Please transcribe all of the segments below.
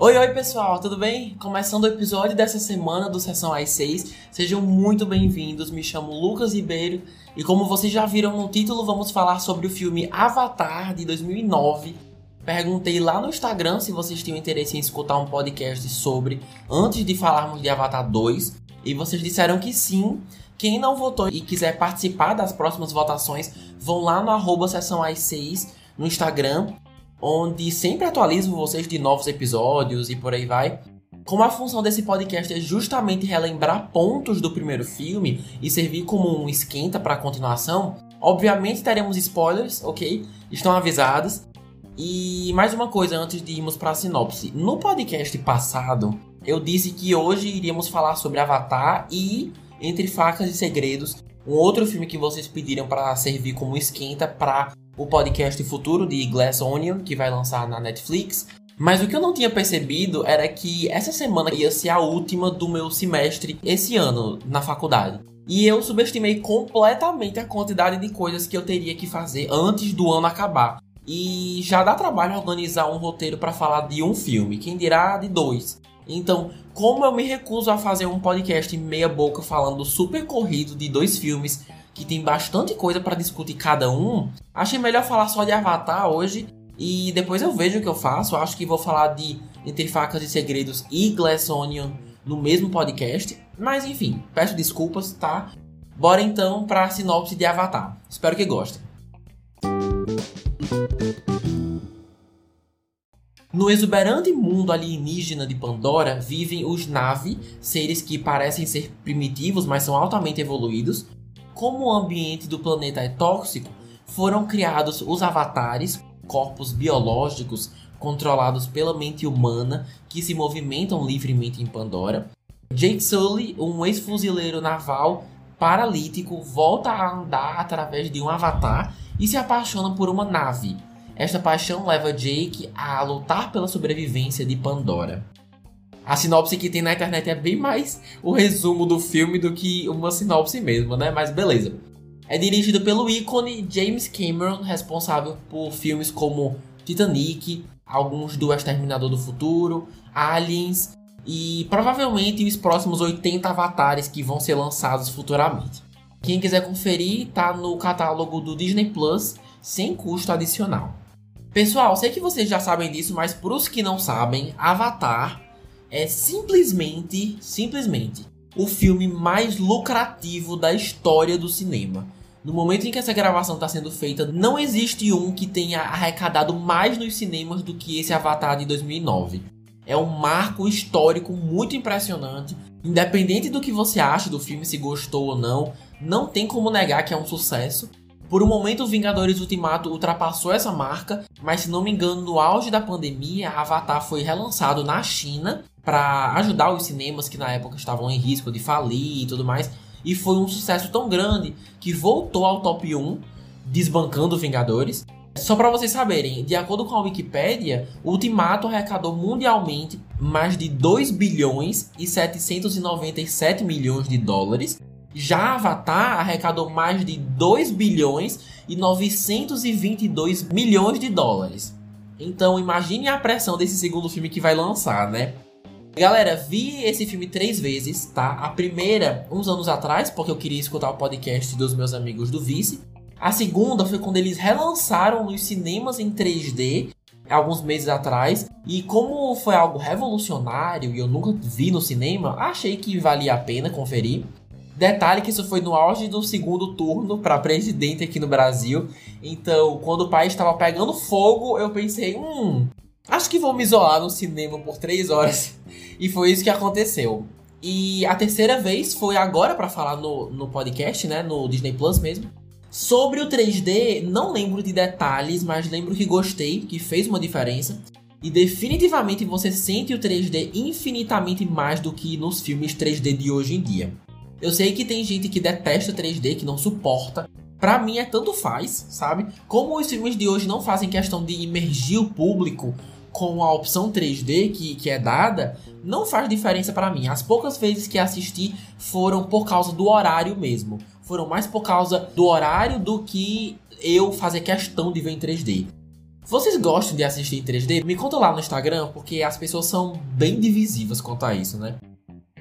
Oi, oi pessoal, tudo bem? Começando o episódio dessa semana do Sessão às 6, sejam muito bem-vindos. Me chamo Lucas Ribeiro e, como vocês já viram no título, vamos falar sobre o filme Avatar de 2009. Perguntei lá no Instagram se vocês tinham interesse em escutar um podcast sobre antes de falarmos de Avatar 2 e vocês disseram que sim. Quem não votou e quiser participar das próximas votações, vão lá no Sessão às 6 no Instagram onde sempre atualizo vocês de novos episódios e por aí vai. Como a função desse podcast é justamente relembrar pontos do primeiro filme e servir como um esquenta para a continuação, obviamente teremos spoilers, ok? Estão avisados. E mais uma coisa antes de irmos para a sinopse. No podcast passado, eu disse que hoje iríamos falar sobre Avatar e Entre Facas e Segredos, um outro filme que vocês pediram para servir como esquenta para o podcast futuro de Glass Onion, que vai lançar na Netflix. Mas o que eu não tinha percebido era que essa semana ia ser a última do meu semestre esse ano na faculdade. E eu subestimei completamente a quantidade de coisas que eu teria que fazer antes do ano acabar. E já dá trabalho organizar um roteiro para falar de um filme, quem dirá de dois. Então, como eu me recuso a fazer um podcast meia boca falando super corrido de dois filmes que tem bastante coisa para discutir cada um, achei melhor falar só de Avatar hoje e depois eu vejo o que eu faço. Acho que vou falar de Entre Facas e Segredos e Glass Onion no mesmo podcast. Mas enfim, peço desculpas, tá? Bora então para a sinopse de Avatar. Espero que gostem. No exuberante mundo alienígena de Pandora vivem os Navi, seres que parecem ser primitivos, mas são altamente evoluídos, como o ambiente do planeta é tóxico, foram criados os avatares, corpos biológicos controlados pela mente humana que se movimentam livremente em Pandora. Jake Sully, um ex-fuzileiro naval paralítico, volta a andar através de um avatar e se apaixona por uma nave. Esta paixão leva Jake a lutar pela sobrevivência de Pandora. A sinopse que tem na internet é bem mais o resumo do filme do que uma sinopse mesmo, né? Mas beleza. É dirigido pelo ícone James Cameron, responsável por filmes como Titanic, alguns do Exterminador do Futuro, Aliens e provavelmente os próximos 80 avatares que vão ser lançados futuramente. Quem quiser conferir, tá no catálogo do Disney Plus, sem custo adicional. Pessoal, sei que vocês já sabem disso, mas para os que não sabem, Avatar é simplesmente, simplesmente, o filme mais lucrativo da história do cinema. No momento em que essa gravação está sendo feita, não existe um que tenha arrecadado mais nos cinemas do que esse Avatar de 2009. É um marco histórico muito impressionante. Independente do que você acha do filme, se gostou ou não, não tem como negar que é um sucesso. Por um momento, Vingadores Ultimato ultrapassou essa marca, mas se não me engano, no auge da pandemia, Avatar foi relançado na China para ajudar os cinemas que na época estavam em risco de falir e tudo mais. E foi um sucesso tão grande que voltou ao top 1, desbancando Vingadores. Só para vocês saberem, de acordo com a Wikipedia, Ultimato arrecadou mundialmente mais de 2 bilhões e 797 milhões de dólares já Avatar arrecadou mais de 2 bilhões e 922 milhões de dólares. Então imagine a pressão desse segundo filme que vai lançar, né? Galera, vi esse filme três vezes, tá? A primeira, uns anos atrás, porque eu queria escutar o podcast dos meus amigos do Vice. A segunda foi quando eles relançaram nos cinemas em 3D, alguns meses atrás. E como foi algo revolucionário e eu nunca vi no cinema, achei que valia a pena conferir. Detalhe que isso foi no auge do segundo turno para presidente aqui no Brasil. Então, quando o país estava pegando fogo, eu pensei, hum, acho que vou me isolar no cinema por três horas. E foi isso que aconteceu. E a terceira vez foi agora para falar no, no podcast, né? No Disney Plus mesmo. Sobre o 3D, não lembro de detalhes, mas lembro que gostei, que fez uma diferença. E definitivamente você sente o 3D infinitamente mais do que nos filmes 3D de hoje em dia. Eu sei que tem gente que detesta 3D, que não suporta. Pra mim é tanto faz, sabe? Como os filmes de hoje não fazem questão de imergir o público com a opção 3D que, que é dada, não faz diferença para mim. As poucas vezes que assisti foram por causa do horário mesmo. Foram mais por causa do horário do que eu fazer questão de ver em 3D. Vocês gostam de assistir em 3D? Me conta lá no Instagram, porque as pessoas são bem divisivas quanto a isso, né?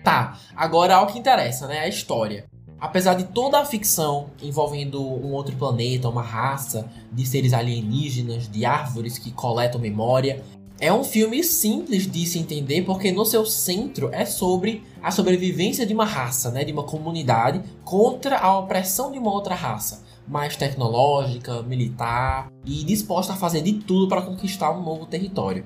Tá, agora ao que interessa, né? A história. Apesar de toda a ficção envolvendo um outro planeta, uma raça de seres alienígenas, de árvores que coletam memória, é um filme simples de se entender porque no seu centro é sobre a sobrevivência de uma raça, né, de uma comunidade contra a opressão de uma outra raça, mais tecnológica, militar e disposta a fazer de tudo para conquistar um novo território.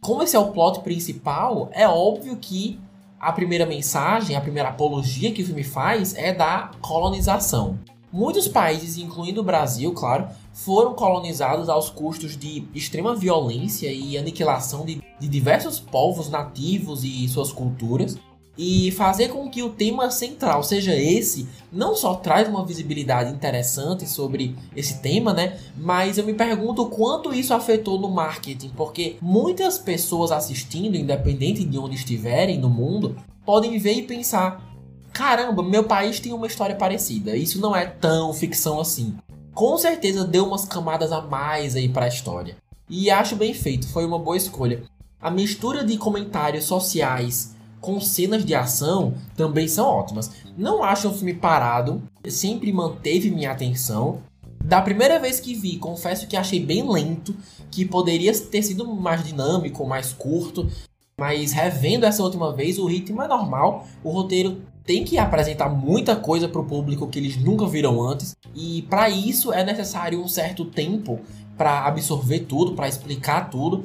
Como esse é o plot principal, é óbvio que a primeira mensagem, a primeira apologia que o filme faz é da colonização. Muitos países, incluindo o Brasil, claro, foram colonizados aos custos de extrema violência e aniquilação de, de diversos povos nativos e suas culturas. E fazer com que o tema central seja esse, não só traz uma visibilidade interessante sobre esse tema, né? Mas eu me pergunto quanto isso afetou no marketing, porque muitas pessoas assistindo, independente de onde estiverem no mundo, podem ver e pensar: caramba, meu país tem uma história parecida. Isso não é tão ficção assim. Com certeza deu umas camadas a mais aí para a história. E acho bem feito, foi uma boa escolha. A mistura de comentários sociais com cenas de ação também são ótimas. Não acho um filme parado, sempre manteve minha atenção. Da primeira vez que vi, confesso que achei bem lento, que poderia ter sido mais dinâmico, mais curto, mas revendo essa última vez, o ritmo é normal, o roteiro tem que apresentar muita coisa para o público que eles nunca viram antes, e para isso é necessário um certo tempo para absorver tudo, para explicar tudo.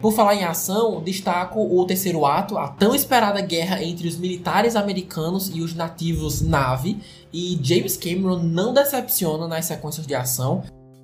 Por falar em ação, destaco o terceiro ato, a tão esperada guerra entre os militares americanos e os nativos Na'vi, e James Cameron não decepciona nas sequências de ação.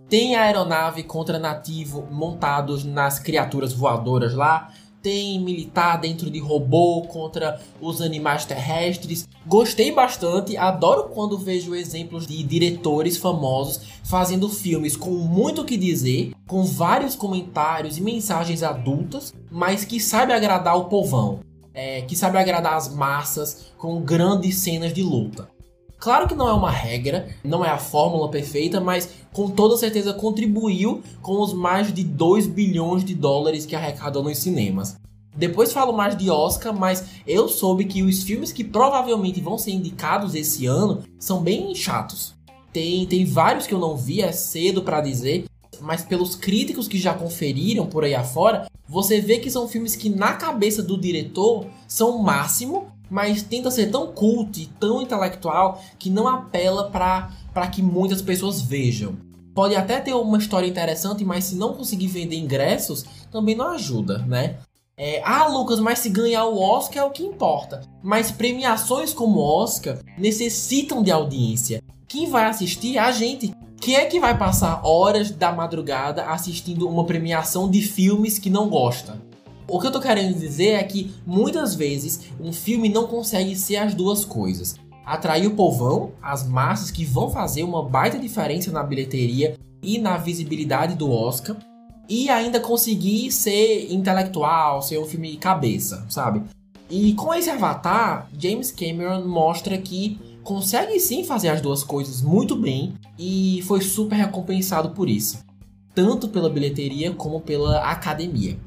Tem a aeronave contra nativo montados nas criaturas voadoras lá, tem militar dentro de robô contra os animais terrestres. Gostei bastante, adoro quando vejo exemplos de diretores famosos fazendo filmes com muito que dizer, com vários comentários e mensagens adultas, mas que sabe agradar o povão, é, que sabe agradar as massas com grandes cenas de luta. Claro que não é uma regra, não é a fórmula perfeita, mas com toda certeza contribuiu com os mais de 2 bilhões de dólares que arrecadou nos cinemas. Depois falo mais de Oscar, mas eu soube que os filmes que provavelmente vão ser indicados esse ano são bem chatos. Tem, tem vários que eu não vi, é cedo para dizer, mas pelos críticos que já conferiram por aí afora, você vê que são filmes que na cabeça do diretor são o máximo, mas tenta ser tão cult, tão intelectual, que não apela para que muitas pessoas vejam. Pode até ter uma história interessante, mas se não conseguir vender ingressos, também não ajuda, né? É, ah, Lucas, mas se ganhar o Oscar é o que importa. Mas premiações como o Oscar necessitam de audiência. Quem vai assistir é a gente. Quem é que vai passar horas da madrugada assistindo uma premiação de filmes que não gosta? O que eu tô querendo dizer é que muitas vezes um filme não consegue ser as duas coisas. Atrair o povão, as massas que vão fazer uma baita diferença na bilheteria e na visibilidade do Oscar, e ainda conseguir ser intelectual, ser um filme cabeça, sabe? E com esse Avatar, James Cameron mostra que consegue sim fazer as duas coisas muito bem e foi super recompensado por isso, tanto pela bilheteria como pela academia.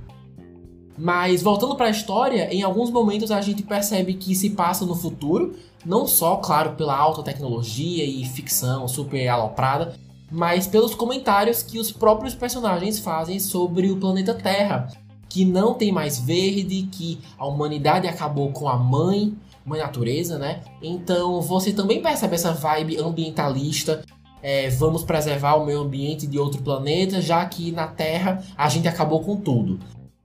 Mas voltando para a história, em alguns momentos a gente percebe que se passa no futuro, não só, claro, pela alta tecnologia e ficção super aloprada, mas pelos comentários que os próprios personagens fazem sobre o planeta Terra, que não tem mais verde, que a humanidade acabou com a mãe, mãe natureza, né? Então você também percebe essa vibe ambientalista. É, vamos preservar o meio ambiente de outro planeta, já que na Terra a gente acabou com tudo.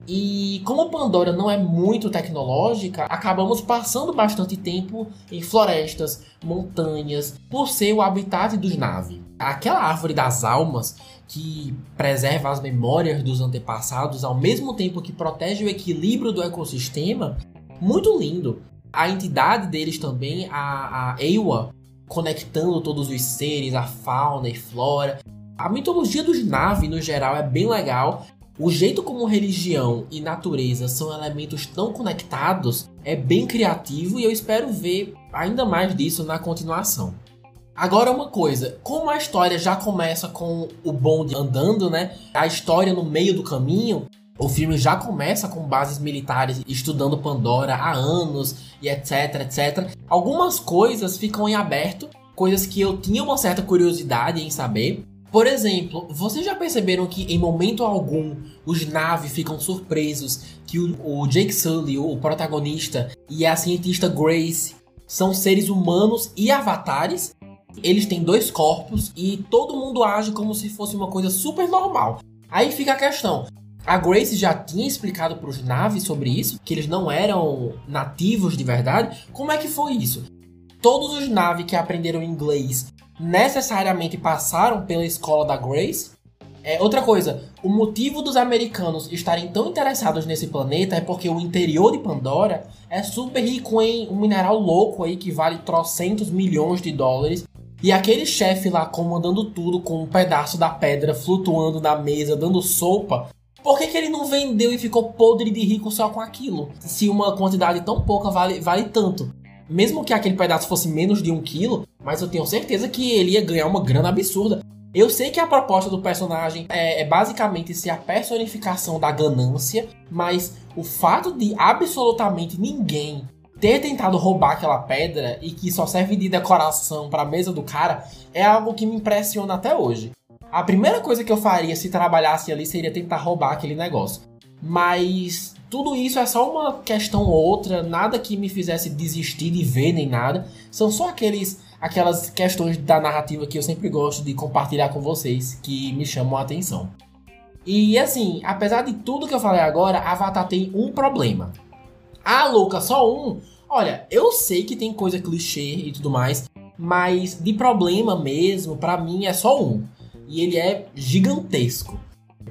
E como Pandora não é muito tecnológica, acabamos passando bastante tempo em florestas, montanhas, por ser o habitat dos naves. Aquela árvore das almas que preserva as memórias dos antepassados ao mesmo tempo que protege o equilíbrio do ecossistema, muito lindo. A entidade deles também, a, a Ewa, conectando todos os seres, a fauna e flora. A mitologia dos Na'vi no geral é bem legal o jeito como religião e natureza são elementos tão conectados é bem criativo e eu espero ver ainda mais disso na continuação. Agora uma coisa, como a história já começa com o bonde andando, né? A história no meio do caminho, o filme já começa com bases militares estudando Pandora há anos e etc, etc. Algumas coisas ficam em aberto, coisas que eu tinha uma certa curiosidade em saber. Por exemplo, vocês já perceberam que em momento algum os Na'vi ficam surpresos que o, o Jake Sully, o protagonista, e a cientista Grace são seres humanos e avatares? Eles têm dois corpos e todo mundo age como se fosse uma coisa super normal. Aí fica a questão: a Grace já tinha explicado para os naves sobre isso, que eles não eram nativos de verdade. Como é que foi isso? Todos os naves que aprenderam inglês necessariamente passaram pela escola da Grace? É, outra coisa, o motivo dos americanos estarem tão interessados nesse planeta é porque o interior de Pandora é super rico em um mineral louco aí que vale trocentos milhões de dólares e aquele chefe lá comandando tudo com um pedaço da pedra flutuando na mesa, dando sopa. Por que, que ele não vendeu e ficou podre de rico só com aquilo? Se uma quantidade tão pouca vale, vale tanto. Mesmo que aquele pedaço fosse menos de um quilo, mas eu tenho certeza que ele ia ganhar uma grana absurda. Eu sei que a proposta do personagem é, é, basicamente ser a personificação da ganância, mas o fato de absolutamente ninguém ter tentado roubar aquela pedra e que só serve de decoração para a mesa do cara é algo que me impressiona até hoje. A primeira coisa que eu faria se trabalhasse ali seria tentar roubar aquele negócio. Mas tudo isso é só uma questão ou outra, nada que me fizesse desistir de ver nem nada. São só aqueles aquelas questões da narrativa que eu sempre gosto de compartilhar com vocês que me chamam a atenção. E assim, apesar de tudo que eu falei agora, Avatar tem um problema. Ah, Luca, só um? Olha, eu sei que tem coisa clichê e tudo mais, mas de problema mesmo, para mim é só um. E ele é gigantesco.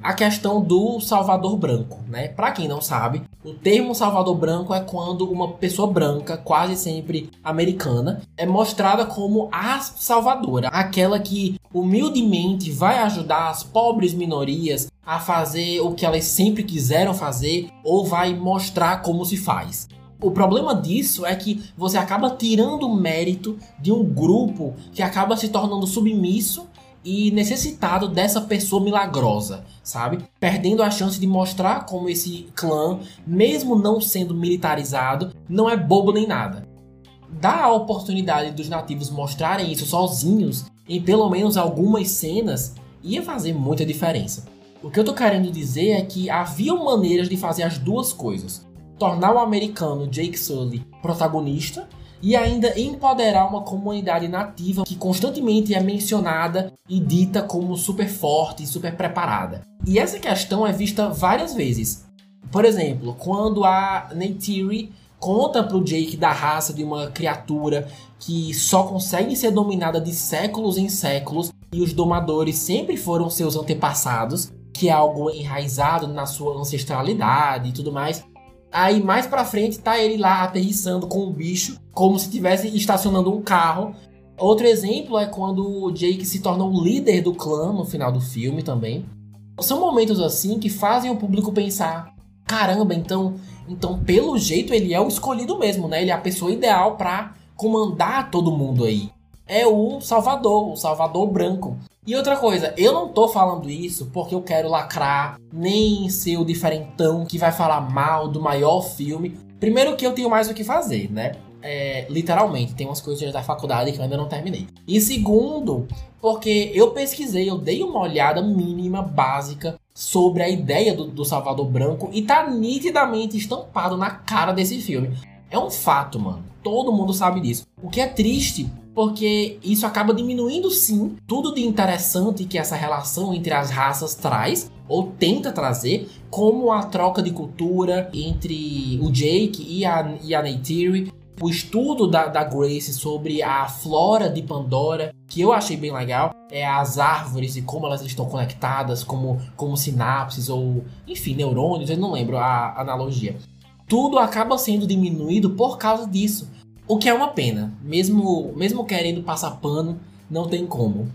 A questão do Salvador Branco, né? Para quem não sabe, o termo Salvador Branco é quando uma pessoa branca, quase sempre americana, é mostrada como a salvadora, aquela que humildemente vai ajudar as pobres minorias a fazer o que elas sempre quiseram fazer ou vai mostrar como se faz. O problema disso é que você acaba tirando o mérito de um grupo que acaba se tornando submisso e necessitado dessa pessoa milagrosa, sabe? Perdendo a chance de mostrar como esse clã, mesmo não sendo militarizado, não é bobo nem nada. Dá a oportunidade dos nativos mostrarem isso sozinhos em pelo menos algumas cenas ia fazer muita diferença. O que eu tô querendo dizer é que havia maneiras de fazer as duas coisas tornar o americano Jake Sully protagonista e ainda empoderar uma comunidade nativa que constantemente é mencionada e dita como super forte e super preparada. E essa questão é vista várias vezes. Por exemplo, quando a Neytiri conta pro Jake da raça de uma criatura que só consegue ser dominada de séculos em séculos e os domadores sempre foram seus antepassados, que é algo enraizado na sua ancestralidade e tudo mais. Aí mais pra frente tá ele lá aterrissando com o bicho, como se estivesse estacionando um carro. Outro exemplo é quando o Jake se torna o líder do clã no final do filme também. São momentos assim que fazem o público pensar: caramba, então, então pelo jeito ele é o escolhido mesmo, né? Ele é a pessoa ideal para comandar todo mundo aí. É o Salvador, o Salvador branco. E outra coisa, eu não tô falando isso porque eu quero lacrar, nem ser o diferentão que vai falar mal do maior filme. Primeiro que eu tenho mais o que fazer, né? É, literalmente, tem umas coisas da faculdade que eu ainda não terminei. E segundo, porque eu pesquisei, eu dei uma olhada mínima, básica, sobre a ideia do, do Salvador Branco e tá nitidamente estampado na cara desse filme. É um fato, mano. Todo mundo sabe disso. O que é triste porque isso acaba diminuindo sim tudo de interessante que essa relação entre as raças traz ou tenta trazer, como a troca de cultura entre o Jake e a, e a Neytiri, o estudo da, da Grace sobre a flora de Pandora, que eu achei bem legal, é as árvores e como elas estão conectadas, como, como sinapses ou, enfim, neurônios, eu não lembro a analogia. Tudo acaba sendo diminuído por causa disso o que é uma pena, mesmo, mesmo querendo passar pano, não tem como.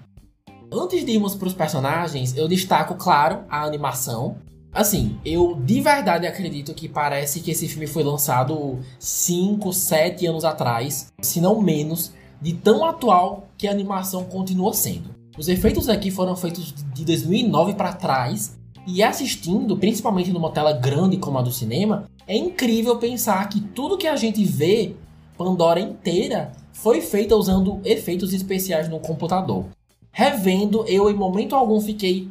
Antes de irmos para os personagens, eu destaco, claro, a animação. Assim, eu de verdade acredito que parece que esse filme foi lançado 5, 7 anos atrás, se não menos, de tão atual que a animação continua sendo. Os efeitos aqui foram feitos de 2009 para trás e assistindo, principalmente numa tela grande como a do cinema, é incrível pensar que tudo que a gente vê, Pandora inteira, foi feita usando efeitos especiais no computador. Revendo, eu em momento algum fiquei.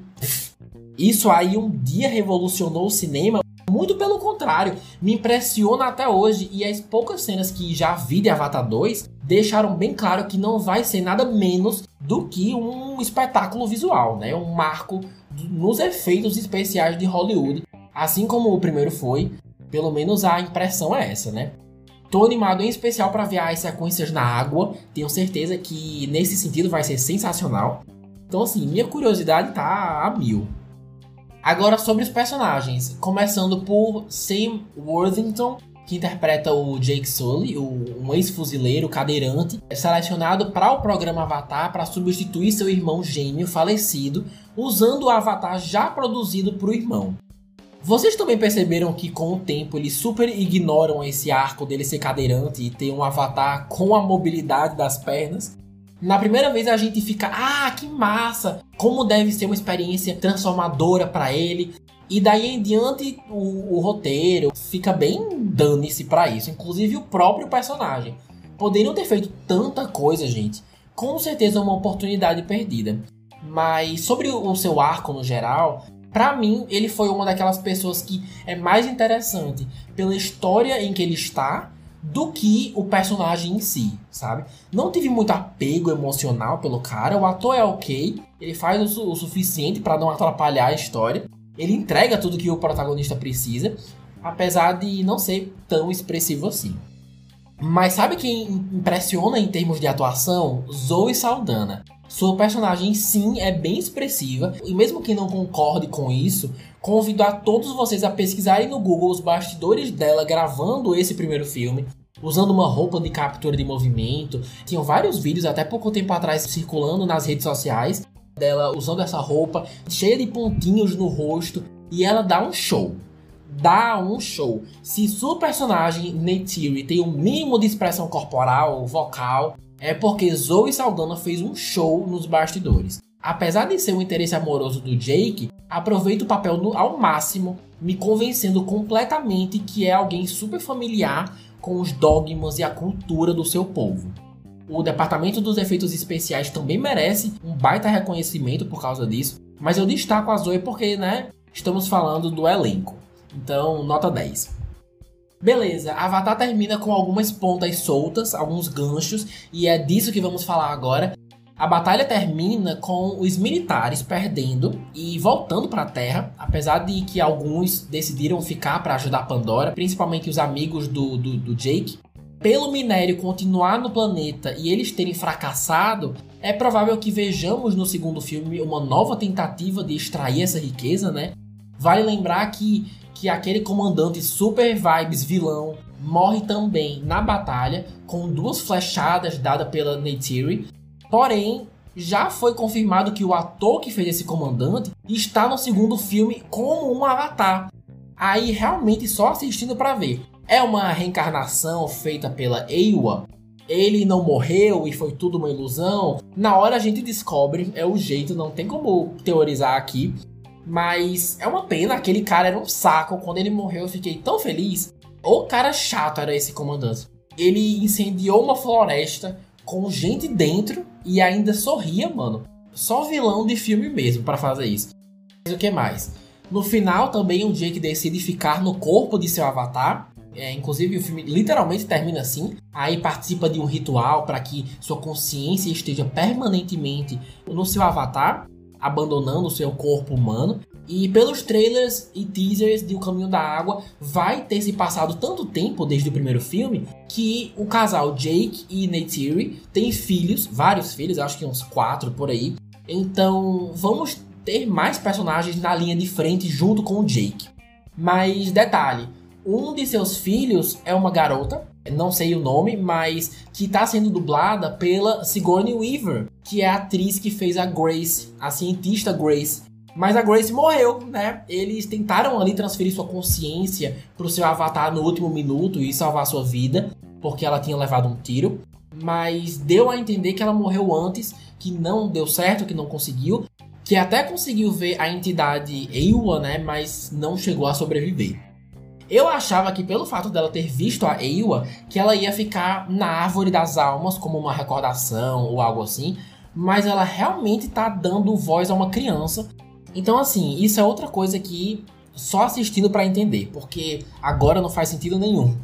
Isso aí um dia revolucionou o cinema. Muito pelo contrário, me impressiona até hoje e as poucas cenas que já vi de Avatar 2 deixaram bem claro que não vai ser nada menos do que um espetáculo visual, né? Um marco nos efeitos especiais de Hollywood, assim como o primeiro foi. Pelo menos a impressão é essa, né? Tô animado em especial para ver as sequências na água. Tenho certeza que nesse sentido vai ser sensacional. Então, assim, minha curiosidade tá a mil. Agora sobre os personagens, começando por Sam Worthington, que interpreta o Jake Sully, um ex-fuzileiro cadeirante, selecionado para o programa Avatar para substituir seu irmão gêmeo falecido, usando o Avatar já produzido para o irmão. Vocês também perceberam que com o tempo eles super ignoram esse arco dele ser cadeirante e ter um avatar com a mobilidade das pernas? Na primeira vez a gente fica, ah, que massa! Como deve ser uma experiência transformadora para ele. E daí em diante o, o roteiro fica bem dane-se para isso, inclusive o próprio personagem. Poderiam ter feito tanta coisa, gente. Com certeza uma oportunidade perdida. Mas sobre o seu arco no geral, para mim, ele foi uma daquelas pessoas que é mais interessante pela história em que ele está do que o personagem em si, sabe? Não tive muito apego emocional pelo cara, o ator é ok, ele faz o, su o suficiente para não atrapalhar a história, ele entrega tudo que o protagonista precisa, apesar de não ser tão expressivo assim. Mas sabe quem impressiona em termos de atuação? Zoe Saldana. Sua personagem sim é bem expressiva, e mesmo quem não concorde com isso, convido a todos vocês a pesquisarem no Google os bastidores dela gravando esse primeiro filme, usando uma roupa de captura de movimento. Tinham vários vídeos até pouco tempo atrás circulando nas redes sociais dela usando essa roupa, cheia de pontinhos no rosto, e ela dá um show. Dá um show. Se sua personagem, Neytiri, tem o um mínimo de expressão corporal, vocal, é porque Zoe Saldana fez um show nos bastidores. Apesar de ser um interesse amoroso do Jake, aproveita o papel no, ao máximo, me convencendo completamente que é alguém super familiar com os dogmas e a cultura do seu povo. O departamento dos efeitos especiais também merece um baita reconhecimento por causa disso, mas eu destaco a Zoe porque, né, estamos falando do elenco. Então, nota 10. Beleza, Avatar termina com algumas pontas soltas, alguns ganchos, e é disso que vamos falar agora. A batalha termina com os militares perdendo e voltando para a Terra, apesar de que alguns decidiram ficar para ajudar Pandora, principalmente os amigos do, do, do Jake. Pelo minério continuar no planeta e eles terem fracassado, é provável que vejamos no segundo filme uma nova tentativa de extrair essa riqueza, né? Vale lembrar que que aquele comandante super vibes vilão morre também na batalha com duas flechadas dadas pela Neytiri. Porém, já foi confirmado que o ator que fez esse comandante está no segundo filme como um avatar. Aí realmente só assistindo para ver. É uma reencarnação feita pela Ewa? Ele não morreu e foi tudo uma ilusão? Na hora a gente descobre, é o jeito, não tem como teorizar aqui. Mas é uma pena, aquele cara era um saco. Quando ele morreu, eu fiquei tão feliz. O cara chato era esse comandante. Ele incendiou uma floresta com gente dentro e ainda sorria, mano. Só vilão de filme mesmo para fazer isso. Mas o que mais? No final, também o Jake decide ficar no corpo de seu avatar. É, inclusive, o filme literalmente termina assim. Aí participa de um ritual para que sua consciência esteja permanentemente no seu avatar abandonando o seu corpo humano. E pelos trailers e teasers de O Caminho da Água, vai ter se passado tanto tempo desde o primeiro filme que o casal Jake e Neytiri tem filhos, vários filhos, acho que uns quatro por aí. Então vamos ter mais personagens na linha de frente junto com o Jake. Mas detalhe, um de seus filhos é uma garota, não sei o nome, mas que está sendo dublada pela Sigourney Weaver, que é a atriz que fez a Grace, a cientista Grace. Mas a Grace morreu, né? Eles tentaram ali transferir sua consciência para o seu avatar no último minuto e salvar sua vida, porque ela tinha levado um tiro. mas deu a entender que ela morreu antes, que não deu certo, que não conseguiu, que até conseguiu ver a entidade Ewa, né, mas não chegou a sobreviver. Eu achava que pelo fato dela ter visto a Ewa, que ela ia ficar na árvore das almas como uma recordação ou algo assim, mas ela realmente tá dando voz a uma criança. Então assim, isso é outra coisa que só assistindo para entender, porque agora não faz sentido nenhum.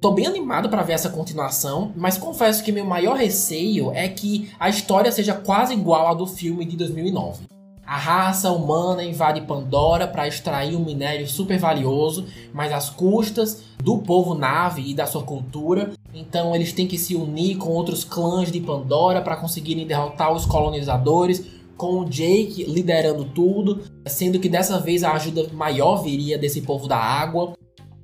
Tô bem animado para ver essa continuação, mas confesso que meu maior receio é que a história seja quase igual à do filme de 2009. A raça humana invade Pandora para extrair um minério super valioso, mas às custas do povo nave e da sua cultura. Então eles têm que se unir com outros clãs de Pandora para conseguirem derrotar os colonizadores, com o Jake liderando tudo, sendo que dessa vez a ajuda maior viria desse povo da água.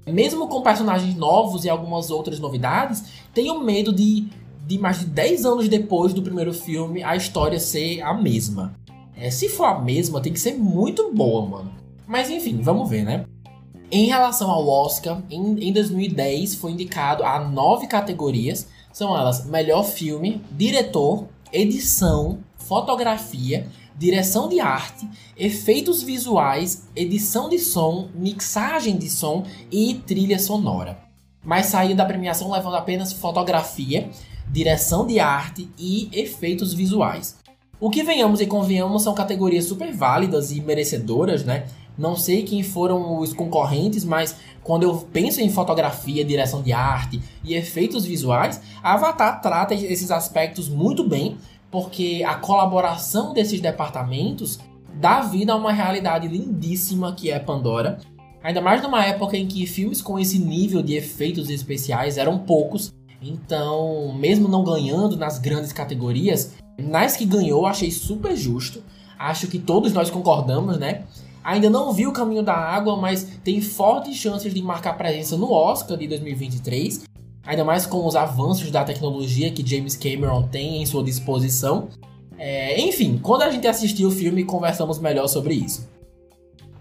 Mesmo com personagens novos e algumas outras novidades, tenho medo de, de mais de 10 anos depois do primeiro filme a história ser a mesma. É, se for a mesma, tem que ser muito boa, mano. Mas enfim, vamos ver, né? Em relação ao Oscar, em, em 2010 foi indicado a nove categorias. São elas: melhor filme, diretor, edição, fotografia, direção de arte, efeitos visuais, edição de som, mixagem de som e trilha sonora. Mas saiu da premiação levando apenas fotografia, direção de arte e efeitos visuais. O que venhamos e convenhamos são categorias super válidas e merecedoras, né? Não sei quem foram os concorrentes, mas quando eu penso em fotografia, direção de arte e efeitos visuais, Avatar trata esses aspectos muito bem, porque a colaboração desses departamentos dá vida a uma realidade lindíssima que é Pandora. Ainda mais numa época em que filmes com esse nível de efeitos especiais eram poucos. Então, mesmo não ganhando nas grandes categorias, nas que ganhou, achei super justo. Acho que todos nós concordamos, né? Ainda não vi o caminho da água, mas tem fortes chances de marcar presença no Oscar de 2023. Ainda mais com os avanços da tecnologia que James Cameron tem em sua disposição. É, enfim, quando a gente assistir o filme, conversamos melhor sobre isso.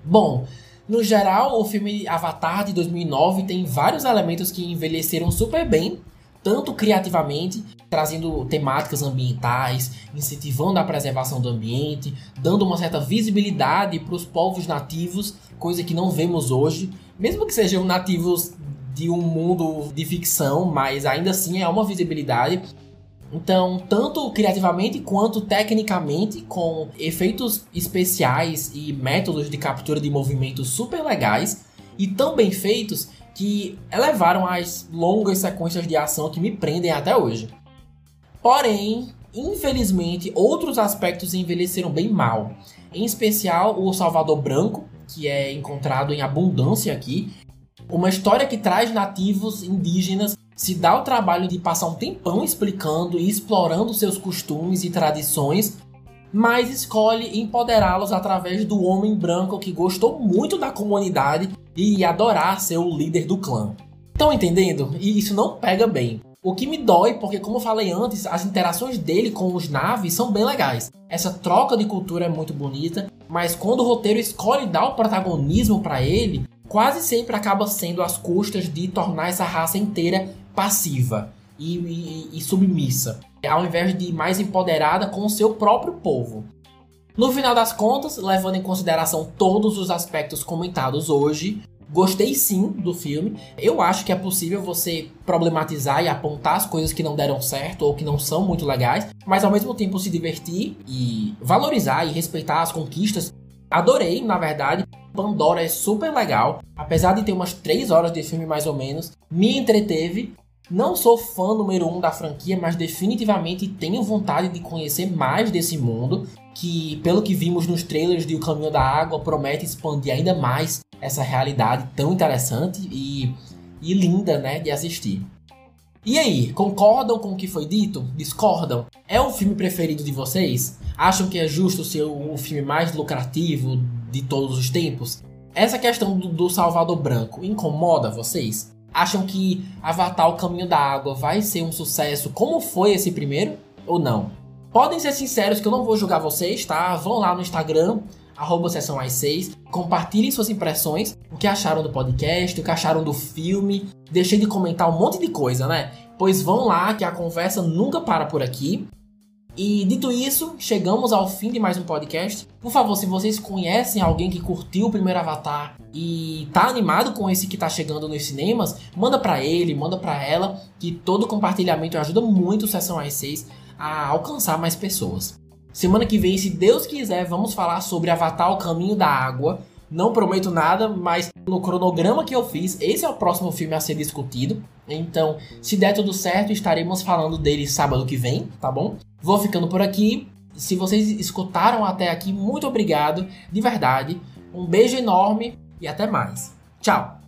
Bom, no geral, o filme Avatar de 2009 tem vários elementos que envelheceram super bem tanto criativamente, trazendo temáticas ambientais, incentivando a preservação do ambiente, dando uma certa visibilidade para os povos nativos, coisa que não vemos hoje, mesmo que sejam nativos de um mundo de ficção, mas ainda assim é uma visibilidade. Então, tanto criativamente quanto tecnicamente, com efeitos especiais e métodos de captura de movimentos super legais e tão bem feitos que elevaram as longas sequências de ação que me prendem até hoje. Porém, infelizmente, outros aspectos envelheceram bem mal. Em especial o Salvador Branco, que é encontrado em abundância aqui. Uma história que traz nativos indígenas se dá o trabalho de passar um tempão explicando e explorando seus costumes e tradições, mas escolhe empoderá-los através do homem branco que gostou muito da comunidade e adorar ser o líder do clã. Estão entendendo? E isso não pega bem. O que me dói, porque como eu falei antes, as interações dele com os naves são bem legais. Essa troca de cultura é muito bonita, mas quando o roteiro escolhe dar o protagonismo para ele, quase sempre acaba sendo às custas de tornar essa raça inteira passiva e, e, e submissa, ao invés de mais empoderada com o seu próprio povo. No final das contas, levando em consideração todos os aspectos comentados hoje, gostei sim do filme. Eu acho que é possível você problematizar e apontar as coisas que não deram certo ou que não são muito legais, mas ao mesmo tempo se divertir e valorizar e respeitar as conquistas. Adorei, na verdade. Pandora é super legal, apesar de ter umas 3 horas de filme mais ou menos, me entreteve não sou fã número um da franquia, mas definitivamente tenho vontade de conhecer mais desse mundo, que, pelo que vimos nos trailers de O Caminho da Água, promete expandir ainda mais essa realidade tão interessante e, e linda né, de assistir. E aí, concordam com o que foi dito? Discordam? É o filme preferido de vocês? Acham que é justo ser o filme mais lucrativo de todos os tempos? Essa questão do, do Salvador Branco incomoda vocês? Acham que Avatar O Caminho da Água vai ser um sucesso como foi esse primeiro? Ou não? Podem ser sinceros que eu não vou julgar vocês, tá? Vão lá no Instagram, arroba sessão mais 6, compartilhem suas impressões, o que acharam do podcast, o que acharam do filme. Deixei de comentar um monte de coisa, né? pois vão lá que a conversa nunca para por aqui. E dito isso, chegamos ao fim de mais um podcast. Por favor, se vocês conhecem alguém que curtiu o primeiro Avatar e tá animado com esse que tá chegando nos cinemas, manda para ele, manda para ela, que todo compartilhamento ajuda muito o Sessão às 6 a alcançar mais pessoas. Semana que vem, se Deus quiser, vamos falar sobre Avatar o Caminho da Água. Não prometo nada, mas no cronograma que eu fiz, esse é o próximo filme a ser discutido. Então, se der tudo certo, estaremos falando dele sábado que vem, tá bom? Vou ficando por aqui. Se vocês escutaram até aqui, muito obrigado, de verdade. Um beijo enorme e até mais. Tchau!